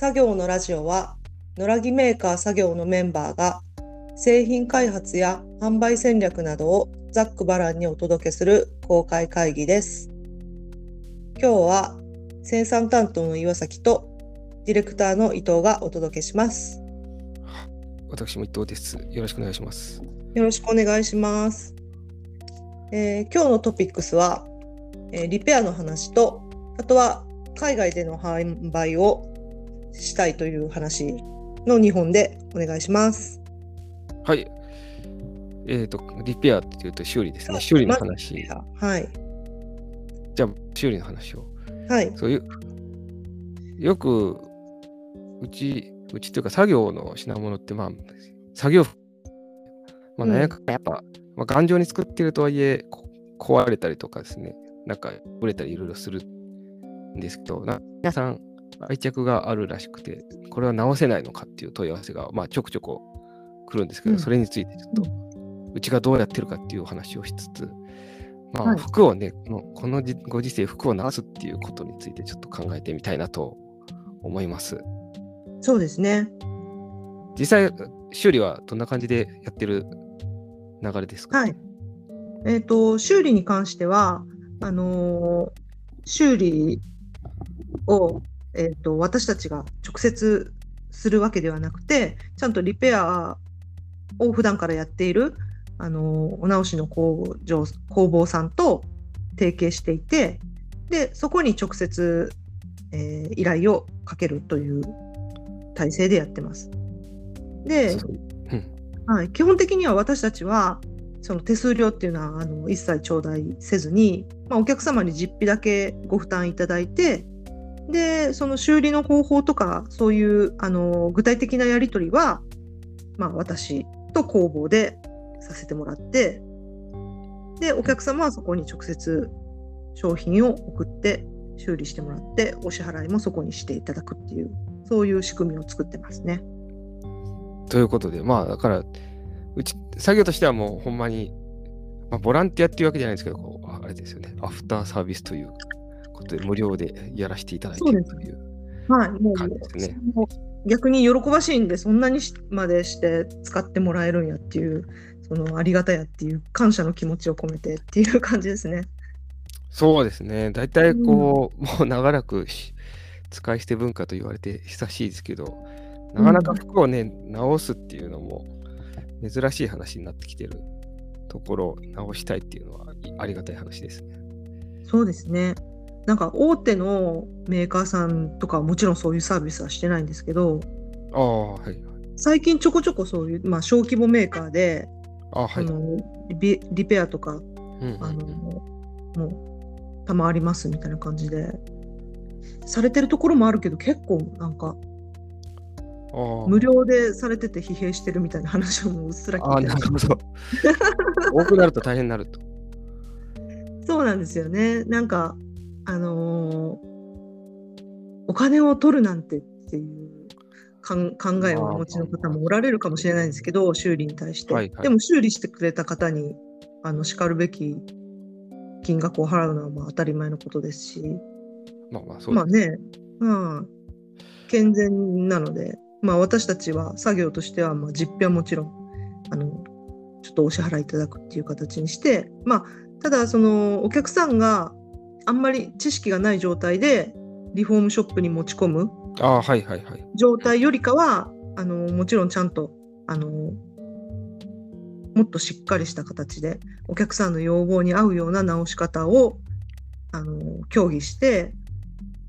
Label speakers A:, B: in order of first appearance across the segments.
A: 作業のラジオは野良着メーカー作業のメンバーが製品開発や販売戦略などをざっくばらんにお届けする公開会議です。今日は生産担当の岩崎とディレクターの伊藤がお届けします。
B: 私も伊藤です。よろしくお願いします。
A: よろしくお願いします。えー今日のトピックスは、えーリペアの話と、あとは海外での販売をしたいという話の2本でお願いします。
B: はい。えっ、と、リペアっていうと修理ですね。修理の話。
A: はい。
B: じゃあ、修理の話を。
A: はい。
B: そういう、よく、うち、うちというか作業の品物って、まあ、作業服、まあ、やかんやっぱ、まあ、頑丈に作ってるとはいえ、こ壊れたりとかですね、なんか、折れたりいろいろするんですけど、な皆さん、愛着があるらしくて、これは直せないのかっていう問い合わせが、まあ、ちょくちょく来るんですけど、
A: うん
B: それについてちょっと、うちがどうやってるかっていうお話をしつつ、まあ、
A: はい
B: 服をね、このこのじご時世、服を直すっていうことについてちょっと考えてみたいなと思います。
A: そうですね。
B: 実際、修理はどんな感じでやってる流れですか？
A: はい。えっ、と、修理に関しては、あのー修理を、えっ、と、私たちが直接するわけではなくて、ちゃんとリペアを普段からやっている、あのーお直しの工場、工房さんと提携していて、で、そこに直接、えー依頼をかけるという体制でやってます。で、はい、基本的には私たちはその手数料っていうのはあの一切頂戴せずに、まあ、お客様に実費だけご負担いただいてでその修理の方法とかそういうあの具体的なやり取りは、まあ、私と工房でさせてもらってでお客様はそこに直接商品を送って修理してもらってお支払いもそこにしていただくっていうそういう仕組みを作ってますね。
B: ということで、まあ、だから、うち、作業としてはもうほんまに、まあ、ボランティアっていうわけじゃないですけど、こうあれですよね、アフターサービスということで、無料でやらせていただいているという。感じですね
A: もう逆に喜ばしいんで、そんなにしまでして使ってもらえるんやっていう、そのありがたやっていう感謝の気持ちを込めてっていう感じですね。
B: そうですね、大体こう、もう長らくし使い捨て文化と言われて久しいですけど、なかなか服をね、直すっていうのも珍しい話になってきてるところを直したいっていうのはいありがたい話ですね。
A: そうですね。なんか大手のメーカーさんとかはもちろんそういうサービスはしてないんですけど、
B: ああ、はい。
A: 最近ちょこちょこそういう、まあ、小規模メーカーで、
B: ああ、はい。
A: あのリリペアとか
B: うんうんうん
A: あのもうたまありますみたいな感じでされてるところもあるけど結構なんか
B: ああ
A: 無料でされてて疲弊してるみたいな話をもううっすら
B: ああ、
A: 聞いて
B: なるほど。多くなると大変になると。
A: そうなんですよねなんかあのーお金を取るなんてっていう考えをお持ちの方もおられるかもしれないんですけど修理に対して、
B: はいはい。
A: でも修理してくれた方にあの叱るべき金額を払うのはまあ当たり前のことですし。
B: まあまあ、そうで
A: まあね、うん、健全なので、まあ、私たちは作業としては、まあ、実費はもちろんあのちょっとお支払いいただくっていう形にして、まあ、ただそのお客さんがあんまり知識がない状態でリフォームショップに持ち込む。状態よりかはあのもちろんちゃんとあのもっとしっかりした形でお客さんの要望に合うような直し方をあの協議して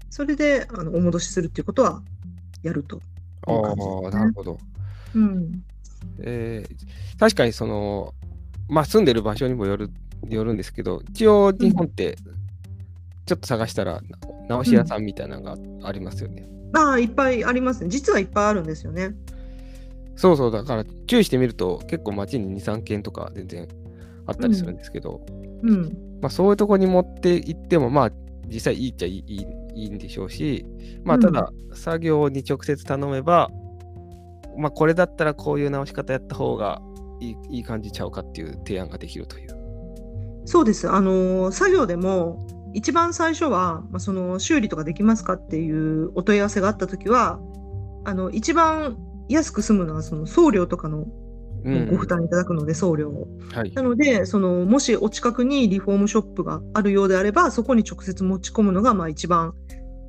A: それであのお戻しするっていうことはやるとね
B: あ、なるほど。
A: うん、
B: えー確かにその、まあ住んでる場所にもよるよるんですけど、一応日本ってちょっと探したら直し屋さんみたいなのがありますよね。
A: ああいっぱいありますね実はいっぱいあるんですよね
B: そうそう、だから注意してみると結構街に2、3軒とか全然あったりするんですけど、
A: うん
B: まあそういうとこに持って行っても、まあ実際いいっちゃいいいいいいんでしょうし、まあただ作業に直接頼めば、まあこれだったらこういう直し方やった方がいいいい感じちゃうかっていう提案ができるという。
A: そうです。あの作業でも一番最初は、まあ、その修理とかできますかっていうお問い合わせがあったときは、あの一番安く済むのはその送料とかの
B: うん
A: ご負担いただくので、送料を。
B: はい
A: な。のでそのもしお近くにリフォームショップがあるようであればそこに直接持ち込むのがまあ一番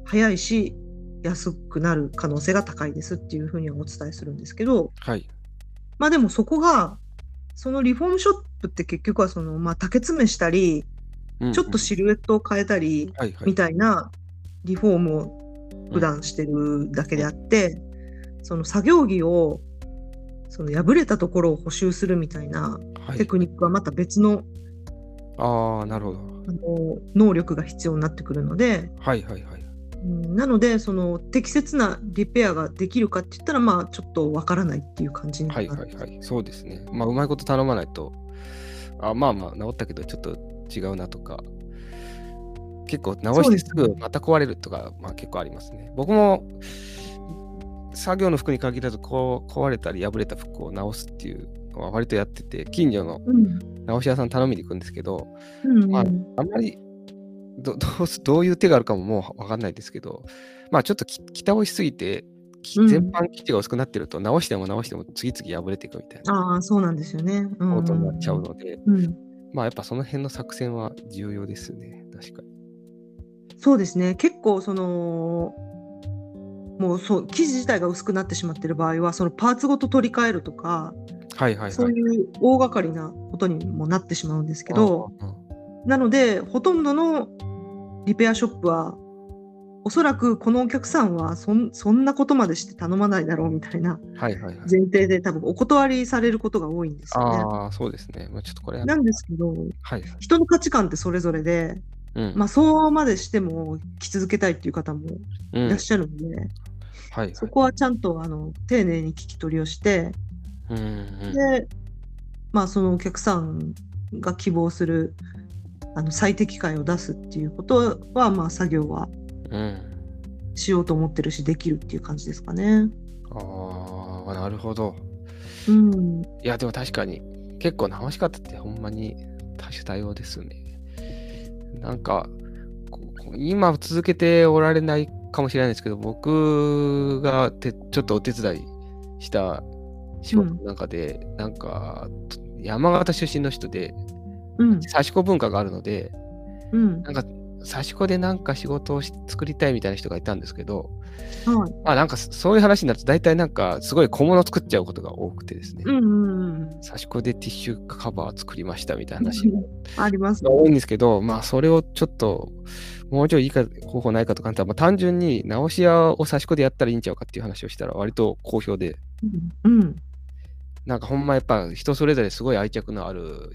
A: 早いし安くなる可能性が高いですっていうふうにはお伝えするんですけど
B: はい。
A: まあでもそこがそのリフォームショップって結局はそのまあ竹詰めしたり
B: うん
A: ちょっとシルエットを変えたり
B: はいはい
A: みたいなリフォームを普段してるだけであって、その作業着をその破れたところを補修するみたいな
B: はい
A: テクニックはまた別の
B: ああ、なるほど。
A: あの能力が必要になってくるので、
B: はいはいはい。
A: うんなのでその適切なリペアができるかって言ったらまあちょっとわからないっていう感じにな
B: は
A: る
B: いはいはい。そうですね。まあ、うまいこと頼まないと、あまあまあ、治ったけど、ちょっと違うなとか、結構直してすぐまた壊れるとか、まあ結構ありますね。僕も、作業の服に限らず、こう壊れたり破れた服を直すっていうのは割とやってて、近所の
A: うん。
B: 直し屋さん頼みに行くんですけど、
A: うん
B: まああんまりど どうすどういう手があるかももう分かんないですけど、まあちょっとき北押しすぎて、全般生地が薄くなってると、直しても直しても次々破れていくみたいな
A: ああそうなんですよね。うん。
B: ことになっちゃうので、
A: うん
B: まあやっぱその辺の作戦は重要ですね、確かに。
A: そうですね結構そのもうそう生地自体が薄くなってしまっている場合はそのパーツごと取り替えるとか、
B: はいはいはい。
A: そういう大掛かりなことにもなってしまうんですけど、なのでほとんどのリペアショップはおそらくこのお客さんはそんそんなことまでして頼まないだろうみたいな。前提で多分お断りされることが多いんですよね。
B: ああ、そうですね。まあ、ちょっとこれは、
A: なんですけど
B: はい。
A: 人の価値観ってそれぞれで、
B: うん。
A: まあ、そうまでしても着続けたいっていう方も
B: うん
A: いらっしゃるんで、
B: はいはい。
A: そこはちゃんとあの丁寧に聞き取りをして、
B: うんうん
A: で、まあ、そのお客さんが希望するあの最適解を出すっていうことは、まあ、作業は
B: うん。
A: しようと思ってるしできるっていう感じですかね。
B: ああ、なるほど。
A: うん、
B: いや、でも確かに、結構直し方ってほんまに多種多様ですね。なんか、今続けておられないかもしれないですけど、僕がてちょっとお手伝いした仕事の中で、なんか、山形出身の人で、
A: うん、
B: 刺し子文化があるので、
A: うん、
B: なんか、刺し子でなんか仕事をし作りたいみたいな人がいたんですけど、
A: はい、
B: まあなんかそういう話になると大体なんかすごい小物を作っちゃうことが多くてですね、
A: うん、うん、うん
B: 刺し子でティッシュカバー作りましたみたいな話。
A: あります
B: が多いんですけど、まあそれをちょっともうちょいいいか方法ないかとか、まあ、単純に直し屋を刺し子でやったらいいんちゃうかっていう話をしたら割と好評で、
A: うん、
B: なんかほんまやっぱ人それぞれすごい愛着のある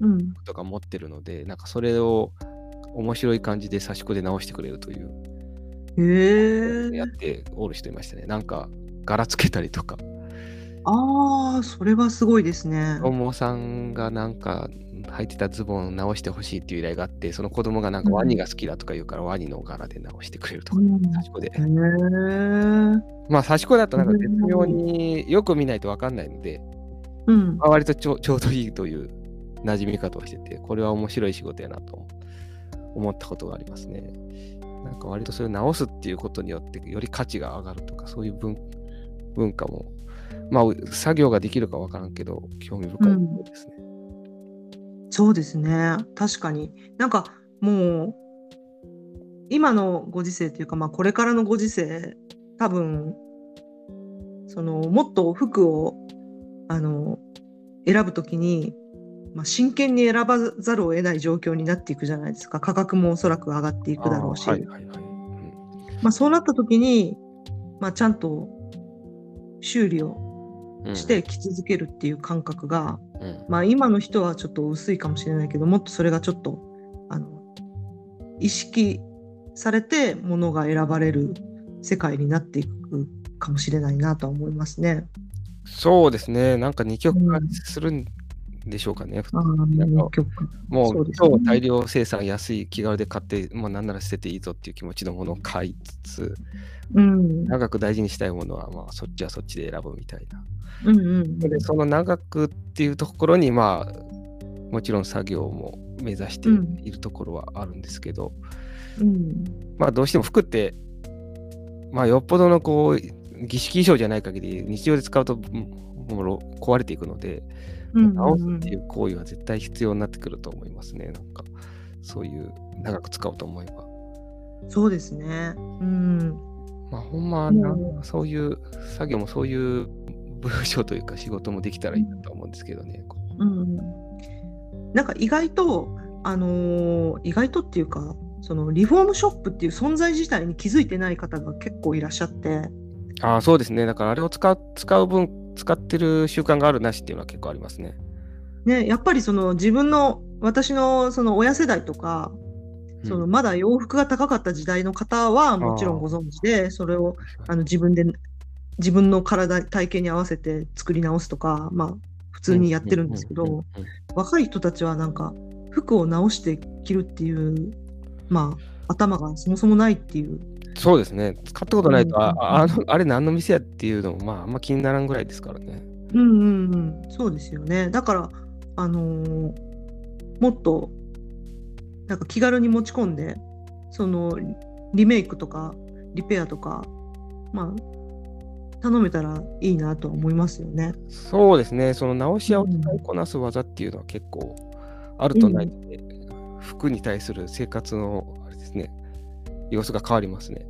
A: うん、
B: とか持ってるので、なんかそれを面白い感じで刺し子で直してくれるという
A: へえ
B: やっておる人いましたね。なんか柄つけたりとか。
A: ああそれはすごいですね。
B: 子供さんがなんか履いてたズボンを直してほしいっていう依頼があって、その子供がなんかワニが好きだとか言うから、ワニの柄で直してくれるとか、
A: うん
B: 刺し子で。まあ、刺し子だとなんか絶妙によく見ないと分かんないので、
A: うん
B: まあ、割とちょちょうどいいという馴染み方をしてて、これは面白い仕事やなと思ったことがありますね。なんか割とそれを直すっていうことによって、より価値が上がるとか、そういう文文化も、まあ、作業ができるか分からんけど、興味深いですね。
A: そうですね確かになんかもう今のご時世というか、まあ、これからのご時世多分そのもっと服をあの選ぶときに、まあ、真剣に選ばざるを得ない状況になっていくじゃないですか価格もおそらく上がっていくだろうし、
B: あーはいはいはい。うん
A: まあ、そうなったときに、まあ、ちゃんと修理を
B: うん
A: して着続けるっていう感覚が、
B: うん
A: まあ、今の人はちょっと薄いかもしれないけどもっとそれがちょっとあの意識されてものが選ばれる世界になっていくかもしれないなとは思いますね。
B: そうですね。なんか二極化
A: うん
B: するんでしょうかね。も
A: そうう
B: 大量生産安い気軽で買って、もうなんなら捨てていいぞっていう気持ちのものを買いつつ、
A: うん、
B: 長く大事にしたいものはまあそっちはそっちで選ぶみたいな。
A: うんうん
B: でその長くっていうところにまあもちろん作業も目指しているところはあるんですけど、
A: うん。
B: まあどうしても服ってまあよっぽどのこう儀式衣装じゃない限り、日常で使うともう壊れていくので、直すっていう行為は絶対必要になってくると思いますね。なんか、そういう長く使おうと思えば。
A: そうですね。うん。
B: まあ、ほんま、
A: うん
B: なそういう作業もそういう部署というか仕事もできたらいいなと思うんですけどね。こう
A: うん。なんか意外と、あのー意外とっていうか、そのリフォームショップっていう存在自体に気づいてない方が結構いらっしゃって、
B: ああ、そうですね。だからあれを使う使う分、使ってる習慣があるなしっていうのは結構ありますね。
A: ね、やっぱりその自分の私のその親世代とか、
B: うん
A: そのまだ洋服が高かった時代の方はもちろんご存知で、それをあの自分で自分の体体型に合わせて作り直すとか、まあ普通にやってるんですけど、若い人たちはなんか服を直して着るっていう、まあ頭がそもそもないっていう。
B: そうですね。使ったことないと、あ
A: うん
B: ああのあれ何の店やっていうのも、まあ、あんま気にならんぐらいですからね。
A: うんうんうん、そうですよね。だから、あのーもっとなんか気軽に持ち込んで、そのリメイクとかリペアとか、まあ、頼めたらいいなとは思いますよね。
B: そうですね。その直し屋を使いこなす技っていうのは結構あるとないとで、服に対する生活のあれですね、様子が変わりますね。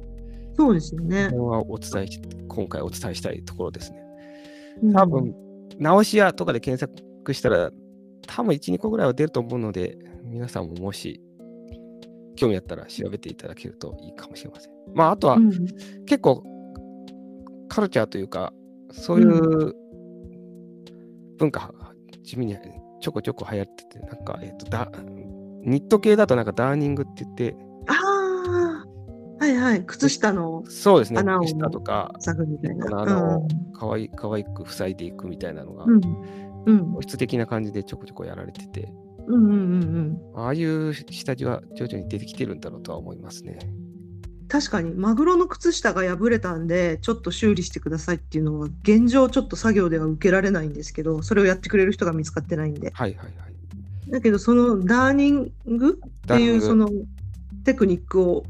A: そうですよね
B: こ。れはお伝えし、今回お伝えしたいところですね。
A: うん
B: 多分、直し屋とかで検索したら、多分1、2個ぐらいは出ると思うので、皆さんももし興味あったら調べていただけるといいかもしれません。まあ、あとは
A: うん
B: 結構カルチャーというか、そういう文化、地味にちょこちょこ流行ってて、なんか、えっ、とだ、ニット系だとなんかダーニングって言って、
A: はいはい、靴下の
B: そうですね、
A: 穴を
B: 靴下とか、
A: サグみたいな。
B: あのかわいかわいく塞いでいくみたいなのが、
A: うん。うん。
B: 保湿的な感じでちょこちょこやられてて、
A: うんうんうんうん。
B: ああいう下地は徐々に出てきてるんだろうとは思いますね。
A: 確かに。マグロの靴下が破れたんでちょっと修理してくださいっていうのは現状ちょっと作業では受けられないんですけどそれをやってくれる人が見つかってないんで。
B: はいはいはい。
A: だけどそのダーニングっていうそのテクニックを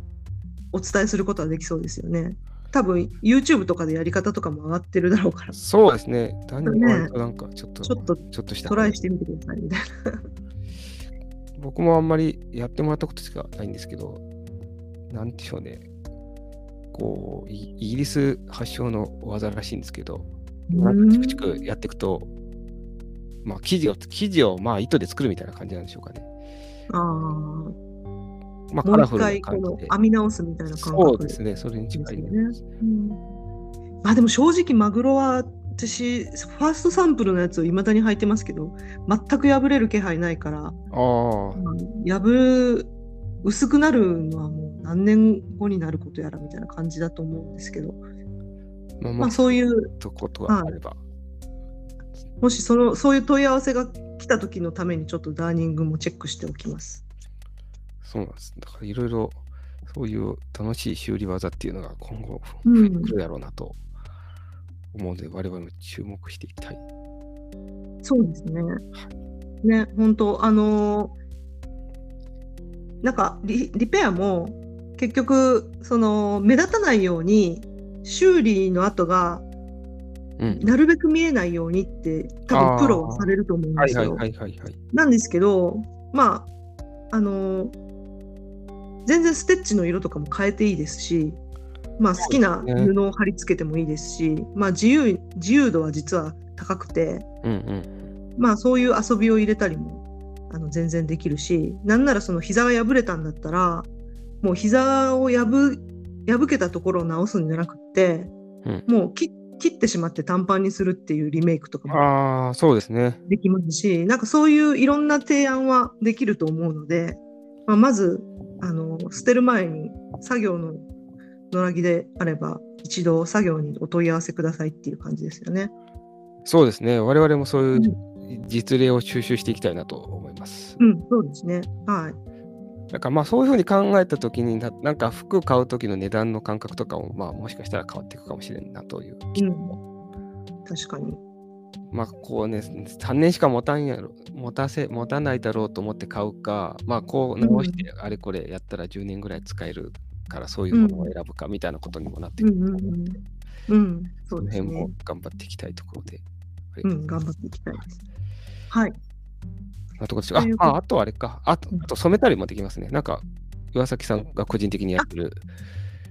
A: お伝えすることはできそうですよね多分 YouTube とかでやり方とかも上がってるだろうから
B: そうですね。ダーニングは
A: ね
B: 割となんかちょっと、
A: ちょっと
B: ちょっとした
A: トライしてみてくださいみたいな
B: 僕もあんまりやってもらったことしかないんですけど、なんでしょうね。こう、イイギリス発祥の技らしいんですけど、なんかチクチクやっていくと、まあ、生地を、生地をまあ糸で作るみたいな感じなんでしょうかね。
A: ああ
B: まあ、
A: もう
B: カラフルな
A: 一回こ
B: 感じで。
A: の編み直すみたいな感覚
B: そうですね、それに近い
A: です。うん、まあでも正直マグロは私ファーストサンプルのやつを未だに履いてますけど全く破れる気配ないから、
B: ああ、
A: まあ破薄くなるのはもう何年後になることやらみたいな感じだと思うんですけど、
B: まあ、
A: まあ、そういう
B: とことがあれば。
A: もしそのそういう問い合わせが来た時のためにちょっとダーニングもチェックしておきます。
B: そうなんです。だからいろいろそういう楽しい修理技っていうのが今後
A: うん
B: 増えてくるだろうなと思うので、我々も注目していきたい。
A: そうですね。ね、本当あのーなんかリリペアも結局その目立たないように修理の跡が
B: うん。
A: なるべく見えないようにって多
B: あー
A: 分プロはされると思うんですよ。
B: はいはいはいはいはい。
A: なんですけどまああのー全然ステッチの色とかも変えていいですし、まあ、好きな布を貼り付けてもいいですし、まあ、自由自由度は実は高くて。
B: うんうん。
A: まあそういう遊びを入れたりもあの全然できるしなんならその膝が破れたんだったらもう膝を破破けたところを直すんじゃなくって、
B: うん
A: もう切切ってしまって短パンにするっていうリメイクとかも
B: ああ、そうですね。
A: できますしなんかそういういろんな提案はできると思うので、まあ、まずあの捨てる前に作業の野良着であれば一度作業にお問い合わせくださいっていう感じですよね。
B: そうですね。我々もそういう実例を収集していきたいなと思います。
A: うん、そうですね。はい。
B: だからまあそういうふうに考えたときにな、なんか服買うときの値段の感覚とかも、まあもしかしたら変わっていくかもしれんなという。
A: うん、確かに。
B: まあこうね、3年しか持たんやろ、持たせ、持たないだろうと思って買うか、まあこう直してあれこれやったら10年ぐらい使えるからそういうものを選ぶかみたいなことにもなってくる。
A: うんうんうん、うん、
B: その
A: そうですね
B: 辺も。頑張っていきたいところで。
A: うん、頑張っていきたいです。はい。
B: なとああ、あとあれか。あと
A: うん、
B: あと染めたりもできますね。なんか、岩崎さんが個人的にやってる。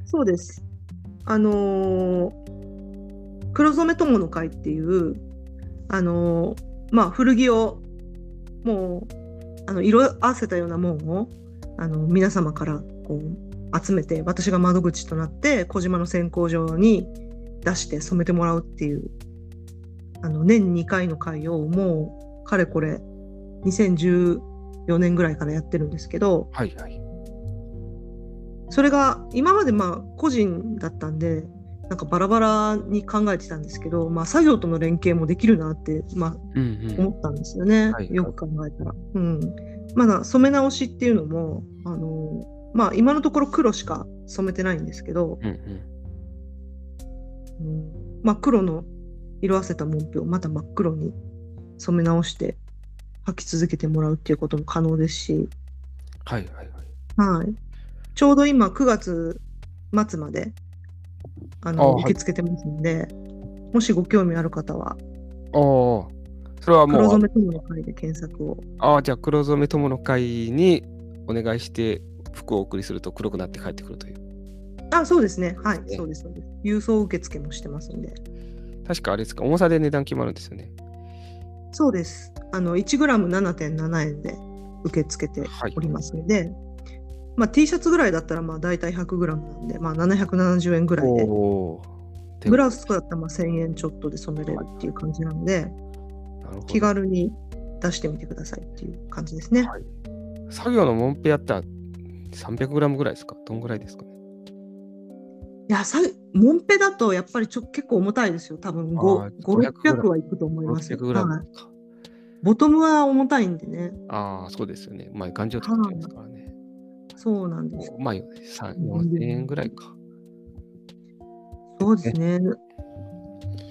A: そうです。あのー黒染め友の会っていう、あのーまあ、古着をもうあの色合わせたようなもんをあの皆様からこう集めて私が窓口となって小島の選考場に出して染めてもらうっていうあの年2回の会をもうかれこれ2014年ぐらいからやってるんですけど、
B: はいはい。
A: それが今までまあ個人だったんでなんかバラバラに考えてたんですけど、まあ、作業との連携もできるなって、ま
B: うん
A: あ、思ったんですよね、
B: はい
A: よく考えたら。うん、まだ染め直しっていうのもあの、まあ、今のところ黒しか染めてないんですけど、
B: うん。うん。
A: うん。まあ、黒の色あせた紋付をまた真っ黒に染め直して履き続けてもらうっていうことも可能ですし、
B: はいはいはい。
A: はい、ちょうど今9月末まであの受け付けてますので、もしご興味ある方は
B: ああ、それはもう、
A: 黒染め友の会で検索を。
B: ああ、じゃあ黒染め友の会にお願いして服をお送りすると黒くなって帰ってくるという。
A: あ、そうですね。はい、
B: ね
A: そうです、そうです。郵送受付もしてますんで。
B: 確かあれですか、重さで値段決まるんですよね。
A: そうです。あの 1g7.7 円で受け付けておりますので、まあ、T シャツぐらいだったらまあ大体 100g なんで、まあ、770円ぐらいで、
B: おおー。
A: ブラウスとかだったらまあ1000円ちょっとで染めれるっていう感じなので、気軽に出してみてくださいっていう感じですね。
B: はい作業のモンペやったら 300g ぐらいですか？どんぐらいですかね？
A: いや、さモンペだとやっぱりちょ結構重たいですよ。多分
B: あー
A: 5、
B: 500
A: 600はいくと思いますよ。
B: 600g
A: はい
B: か。
A: ボトムは重たいんでね。
B: ああ、そうですよね。まあ、頑丈ってことですからね。
A: そうなんです。
B: まあ、3 4000円ぐらいか。
A: そうですね。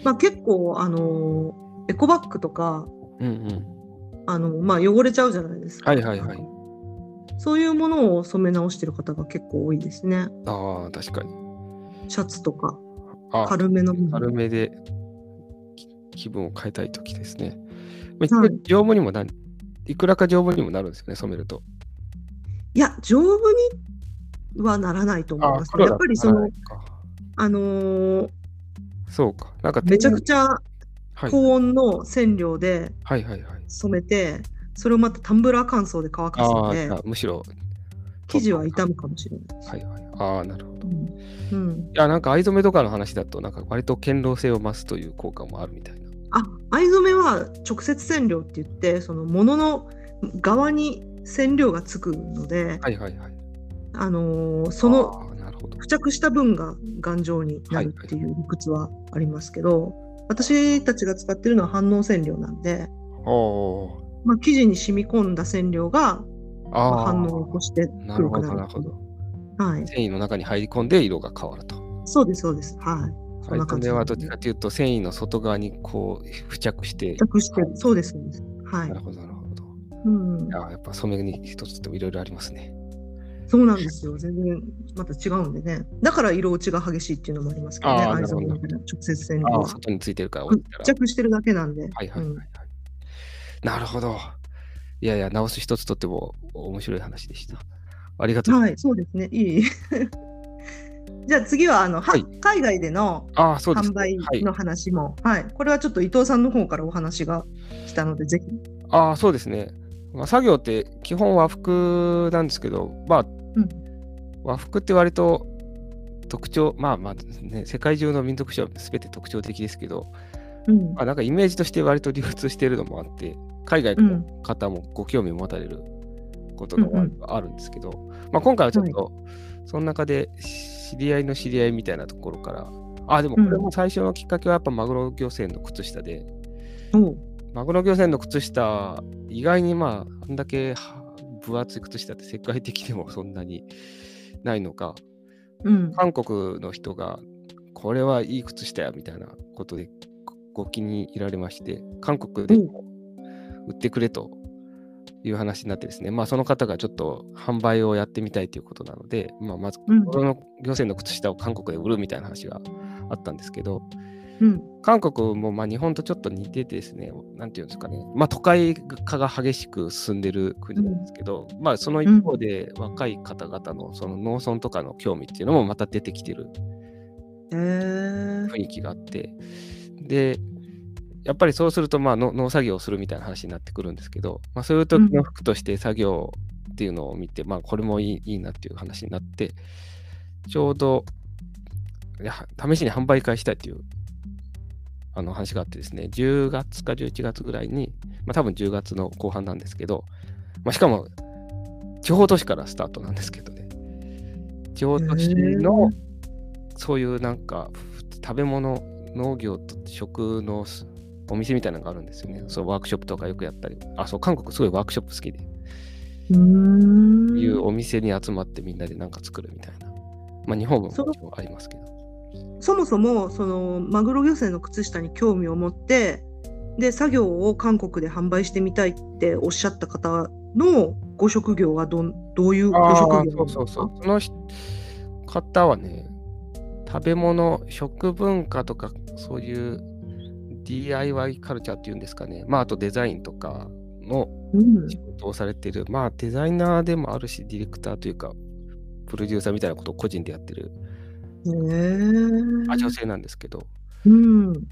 A: まあ結構、あのーエコバッグとか、
B: うんうん。
A: あのまあ汚れちゃうじゃないですか。
B: はいはいはい。
A: そういうものを染め直してる方が結構多いですね。
B: ああ、確かに。
A: シャツとか、
B: あ
A: 軽めのもの。
B: 軽めでき気分を変えたいときですね。まあ丈夫にもなる、いくらか丈夫にもなるんですよね、染めると。
A: いや、丈夫にはならないと思います、ね。やっぱりその、あのー
B: そうか。なんか
A: めちゃくちゃ
B: はい、
A: 高温の染料で
B: はいはいはい。
A: 染めて、それをまたタンブラー乾燥で乾かすので
B: むしろ。
A: 生地は傷むかもしれないです。
B: はいはい。ああ、なるほど。い
A: うんうん、
B: や、なんか藍染めとかの話だと、なんか割と堅牢性を増すという効果もあるみたいな。
A: あ藍染めは直接染料って言ってその物の側に染料がつくので、
B: はいはいはい。
A: あのーその。付着した分が頑丈になるっていう理屈はありますけど、私たちが使ってるのは反応染料なんで、まあ、生地に染み込んだ染料が、まあ反応を起こして
B: なるほど、
A: 黒くなる
B: なるほど。
A: はい、
B: 繊維の中に入り込んで色が変わると。
A: そうですそうです。はい。そんな
B: はどっちかというと、繊維の外側にこう付着して。
A: 付、着してるそうですそうです。はい。
B: なる、ほど、なるほど。
A: うん
B: い、や、やっぱ染めに一つでもいろいろありますね。
A: そうなんですよ全然また違うんでねだから色落ちが激しいっていうのもありますけどね藍染め
B: なるほ
A: みたいな直接染料
B: ああ、
A: は
B: 外についてるから置いたら。
A: 付着してるだけなんで、
B: はいはいはい、
A: うん
B: はいなるほど。いやいや、直す一つとっても面白い話でした。ありがとうござい
A: はい、そうですね。いい。じゃあ次はあの、は
B: はい
A: 海外での販売
B: はい。
A: の話も、はい、これはちょっと伊藤さんの方からお話が来たので、ぜひ。
B: ああ、そうですね。まあ、作業って基本和服なんですけど、まあ、
A: うん。
B: 和服って割と特徴、まあまあ、ね、世界中の民族衣装は全て特徴的ですけど、
A: うん。
B: まあ、なんかイメージとして割と流通しているのもあって、海外の
A: うん
B: 方もご興味持たれることが
A: うんうん。
B: あるんですけど、まあ、今回はちょっと、その中で知り合いの知り合いみたいなところから、あ、でもこれも最初のきっかけはやっぱマグロ漁船の靴下で、マグロ漁船の靴下、意外にまあ、あんだけは分厚い靴下って世界的でもそんなにないのか、
A: うん、
B: 韓国の人が、これはいい靴下やみたいなことでごご気に入られまして、韓国でも売ってくれという話になってですね、まあ、その方がちょっと販売をやってみたいということなので、まあ、まず、
A: うん。
B: この行政の靴下を韓国で売るみたいな話があったんですけど、
A: うん。
B: 韓国もまあ日本とちょっと似ててですね、なんていうんですかね、まあ、都会化が激しく進んでる国なんですけど、まあ、その一方で若い方々のその農村とかの興味っていうのもまた出てきてる。雰囲気があって、で、やっぱりそうすると、まあの農作業をするみたいな話になってくるんですけど、まあ、そういう時の服として作業っていうのを見て、まあ、これもいいいいなっていう話になって、ちょうど、試しに販売会したいっていうあの話があってですね、10月か11月ぐらいに、まあ、多分10月の後半なんですけど、まあ、しかも地方都市からスタートなんですけどね、地方都市のそういうなんか食べ物、農業と食のすお店みたいなのがあるんですよね。そうワークショップとかよくやったり。あ、そう、韓国すごいワークショップ好きで。いうお店に集まってみんなでなんか作るみたいな。まあ日本もありますけど。
A: そもそもそのマグロ漁船の靴下に興味を持ってで作業を韓国で販売してみたいっておっしゃった方のご職業はどんどういうご
B: あ
A: 職
B: あ
A: 業
B: そうそうそう。その人方はね、食べ物、食文化とか、そういう DIY カルチャーっていうんですかね。まああとデザインとかの
A: うん
B: 仕事をされてる、まあデザイナーでもあるし、ディレクターというか、プロデューサーみたいなことを個人でやってる、
A: へ
B: あ女
A: え
B: 性なんですけど、
A: うん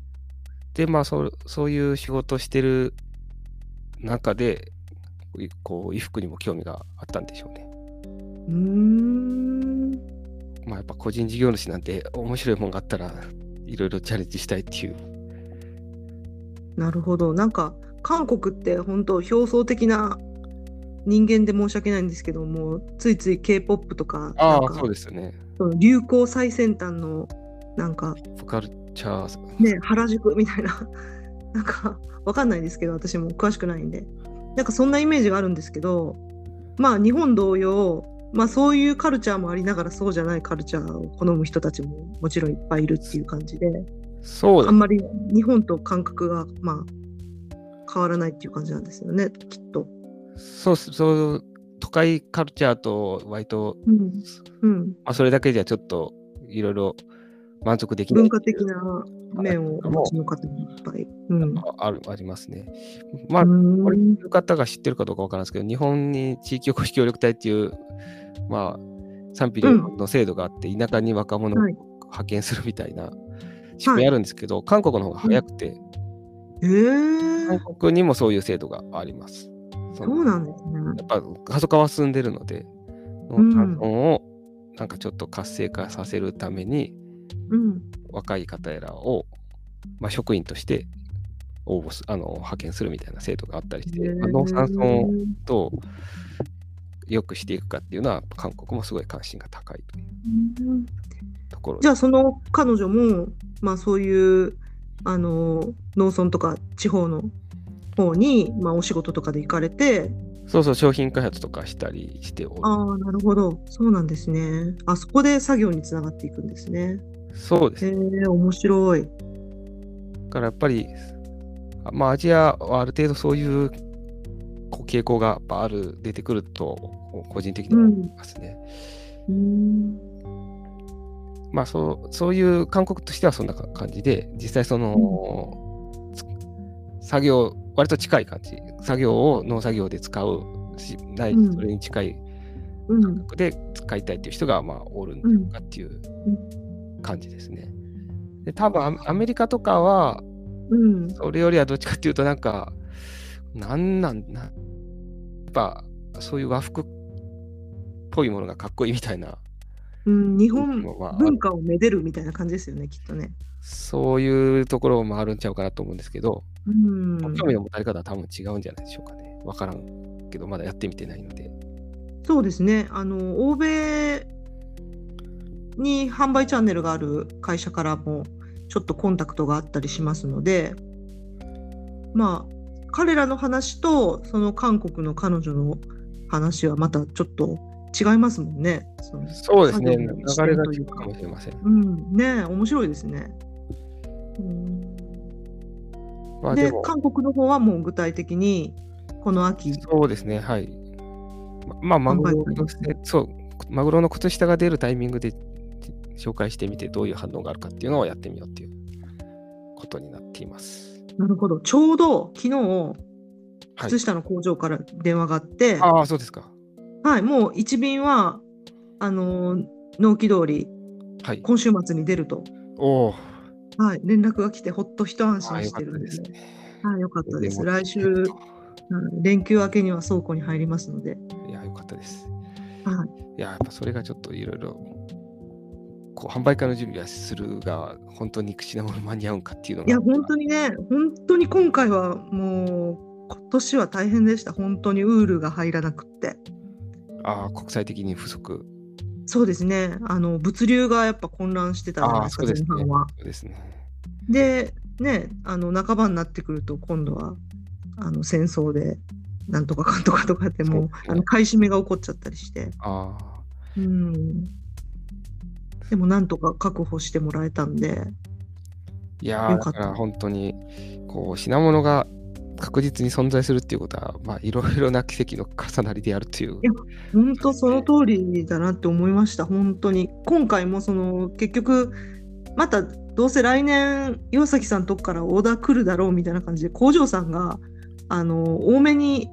B: で、まあそう、そういう仕事をしてる中で、いこう、衣服にも興味があったんでしょうね。
A: うーん
B: まあやっぱ個人事業主なんて面白いもんがあったらいろいろチャレンジしたいっていう。
A: なるほどなんか韓国って本当表層的な人間で申し訳ないんですけどもついつい K-POP とか
B: ああ、
A: なんか
B: そうですよね。
A: その流行最先端のなんか
B: カルチャー。
A: ね、原宿みたいな、なんかわかんないですけど、私も詳しくないんで、なんかそんなイメージがあるんですけど、まあ日本同様、まあそういうカルチャーもありながらそうじゃないカルチャーを好む人たちももちろんいっぱいいるっていう感じで、
B: そう
A: あんまり日本と感覚がまあ変わらないっていう感じなんですよね、きっと。
B: そうそう、都会カルチャーと割と、
A: うん。うん。
B: まあ、それだけじゃちょっといろいろ満足できない
A: 文化的な面をお持ちの方もいっぱい。うん。
B: ああるありますね。まあ、これ、いう方が知ってるかどうかわからないですけど、日本に地域おこし協力隊っていう、まあ、賛否両論の制度があって、田舎に若者を
A: はい
B: 派遣するみたいな仕組みあるんですけど、韓国の方が早くて、
A: えー、
B: 韓国にもそういう制度があります。その
A: そうなんですね。
B: やっぱ過疎化は進んでるので、
A: うん
B: 農村をなんかちょっと活性化させるために、
A: うん。
B: 若い方らを、まあ、職員として応募すあの派遣するみたいな制度があったりして、まあ、農産村をどう良くしていくかっていうのは、韓国もすごい関心が高いという
A: うん
B: ところ
A: じゃあその彼女も、まあ、そういうあの農村とか地方の方に、まあ、お仕事とかで行かれて。
B: そうそう、商品開発とかしたりしておる。
A: ああなるほど。そうなんですね。あそこで作業につながっていくんですね。
B: そうです。
A: へえ面白い。
B: だからやっぱり、あまあ、アジアはある程度そういうこう傾向がある、出てくると、個人的には思いますね。
A: うん。
B: まあそう、そういう韓国としてはそんな感じで、実際その、つ作業、割と近い感じ、作業を農作業で使うし、ない
A: うん。
B: それに近い
A: うん。
B: 感覚で使いたいっていう人がまあおるんかっていう感じですね。で、多分アメリカとかは、
A: うん。
B: それよりはどっちかっていうと、なんか、なんなんな、やっぱそういう和服っぽいものがかっこいいみたいな、
A: うん、日本
B: まあ。
A: 文化をめでるみたいな感じですよねきっとね。
B: そういうところもあるんちゃうかなと思うんですけど、
A: うん、
B: 興味の持たれ方は多分違うんじゃないでしょうかね。わからんけど、まだやってみてないので。
A: そうですねあの欧米に販売チャンネルがある会社からもちょっとコンタクトがあったりしますのでまあ彼らの話とその韓国の彼女の話はまたちょっと違いますもんね。そ
B: うですね、流れが違
A: ううか
B: かもしれません。
A: うん、ねえ面白いですね。
B: まあでも、
A: 韓国の方はもう具体的にこの秋。
B: そうですね、はい。ま、まあ、マグロのそう、マグロの靴下が出るタイミングで紹介してみて、どういう反応があるかっていうのをやってみようっていうことになっています。
A: なるほど。ちょうど昨日、
B: はい
A: 靴下の工場から電話があって、
B: ああ、そうですか。
A: はい、もう一便は、あのー納期通り、
B: はい。
A: 今週末に出ると、
B: おお、
A: はい、連絡が来て、ほっと一安心してるんです。はい、よかったです。来週、うん連休明けには倉庫に入りますので、
B: いや、よかったです。
A: はい、
B: いや、やっぱそれがちょっといろいろ、こう、販売会の準備はするが、本当に口なもの間に合うんかっていうのが。
A: いや、本当にね、本当に今回はもう、今年は大変でした。本当にウールが入らなくって。
B: ああ、国際的に不足。
A: そうですね、あの物流がやっぱ混乱してたじゃないですか。前半は。
B: そうですね。
A: で、ね、あの半ばになってくると、今度はあの戦争で、なんとかかんとかとかって、もう
B: ね。
A: あの買い占めが起こっちゃったりして、
B: ああ、
A: うん、でもなんとか確保してもらえたんで、
B: いやだから本当に、こう、品物が確実に存在するっていうことは、まあ、いろいろな奇跡の重なりであるという
A: い。や本当その通りだなって思いました、本当に。今回もその結局、またどうせ来年、岩崎さんのとこからオーダー来るだろうみたいな感じで、工場さんがあの多めに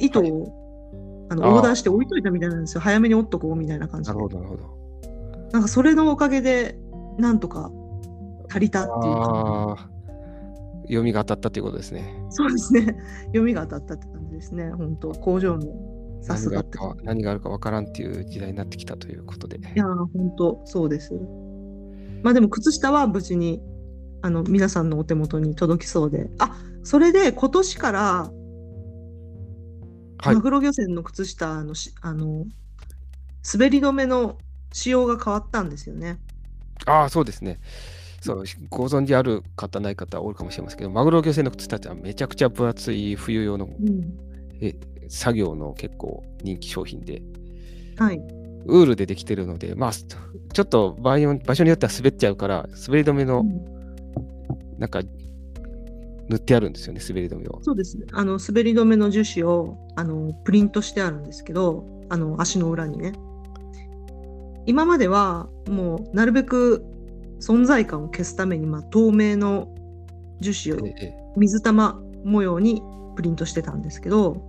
A: 糸を、あの
B: あー
A: オーダーして置いといたみたいなんですよ、早めに折っとこうみたいな感じで
B: なる。ほど、なるほど。
A: なんかそれのおかげで、なんとか足りたっていうか、
B: 読みが当たったということですね。
A: そうですね、読みが当たったって感じですね、本当、工場のさす
B: 何が
A: って
B: 何があるかわからんっていう時代になってきたということで。
A: いやー、本当そうです。まあでも、靴下は無事にあの皆さんのお手元に届きそうで。あそれで今年から、
B: はい
A: マグロ漁船の靴下のしあの滑り止めの仕様が変わったんですよね。
B: ああ、そうですね。そう、ご存知ある方、ない方多いかもしれませんけど、マグロ漁船の靴たちはめちゃくちゃ分厚い冬用の
A: うん、
B: え作業の結構人気商品で、
A: はい。
B: ウールでできてるので、まあ、ちょっと場合に場所によっては滑っちゃうから、滑り止めの
A: うん
B: なんか塗ってあるんですよね、滑り止めを。
A: そうですね。あの滑り止めの樹脂をあのプリントしてあるんですけど、あの足の裏にね。今まではもうなるべく存在感を消すために、まあ、透明の樹脂を
B: ええ
A: 水玉模様にプリントしてたんですけど、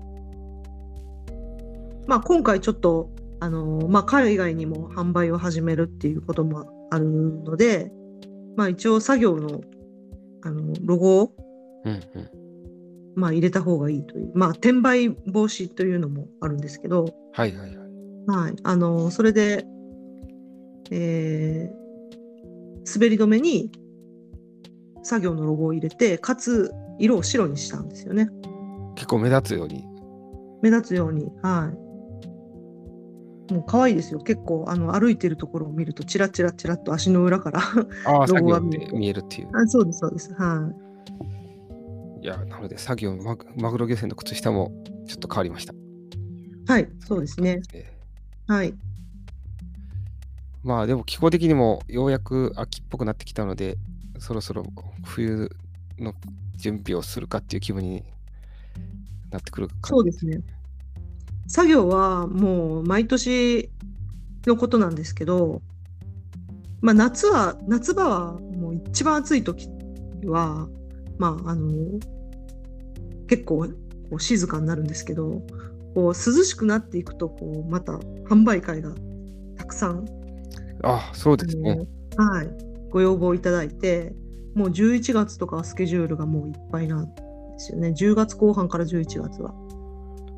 A: まあ、今回ちょっと、あのまあ、海外にも販売を始めるっていうこともあるので、まあ、一応作業のあのロゴを、
B: うんうん。
A: まあ、入れた方がいいという、まあ、転売防止というのもあるんですけど、
B: はいはいはい。
A: はい、あのそれで、えー滑り止めに作業のロゴを入れて、かつ色を白にしたんですよね。
B: 結構目立つように。
A: 目立つように、はい。もう可愛いですよ。結構あの歩いてるところを見ると、チラチラチラっと足の裏から ロゴが見える
B: っていう。
A: あ。そうです、そうです。はい
B: や、なので作業マグ、マグロ漁船の靴下もちょっと変わりました。
A: い。はい、そうですね。
B: ええ
A: はい。
B: まあでも気候的にもようやく秋っぽくなってきたので、そろそろ冬の準備をするかっていう気分になってくる感じ
A: そうですね。作業はもう毎年のことなんですけど、まあ、夏は夏場はもう一番暑い時は、まあ、あの結構静かになるんですけどこう涼しくなっていくとこうまた販売会がたくさん、
B: あそうですね。
A: はい、ご要望いただいてもう11月とかはスケジュールがもういっぱいなんですよね10月後半から11月は。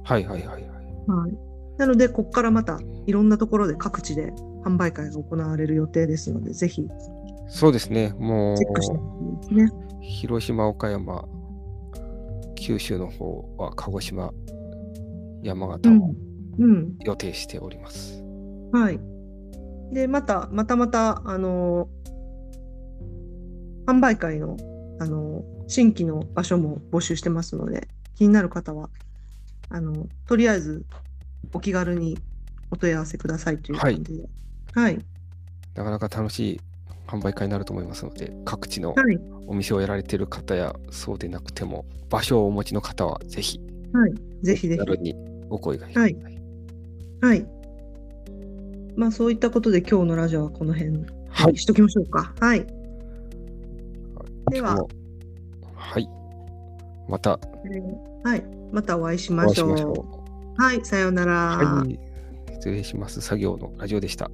B: はいはいはいはい。
A: はい、なので、ここからまたいろんなところで各地で販売会が行われる予定ですので、ぜひチ
B: そうですね。も
A: ェックしてですね。
B: う広島、岡山、九州の方は鹿児島、山形を
A: うん、
B: 予定しております。
A: はい。で、また、またまた、あの、販売会の、あの、新規の場所も募集してますので、気になる方は、あの、とりあえずお気軽にお問い合わせくださいという感じで。はい。
B: なかなか楽しい販売会になると思いますので、各地の
A: はい。
B: お店をやられている方やそうでなくても、場所をお持ちの方はぜひ
A: はい。ぜひぜひ。
B: お声がけください。
A: はい。まあそういったことで今日のラジオはこの辺
B: はい
A: にしときましょうか。はい。では
B: 今日もはい。また
A: えーはい。またお会いし
B: お
A: ましょう。
B: 会いょ
A: はい。さようなら。
B: う。はい。失礼します。作業のラジオでした。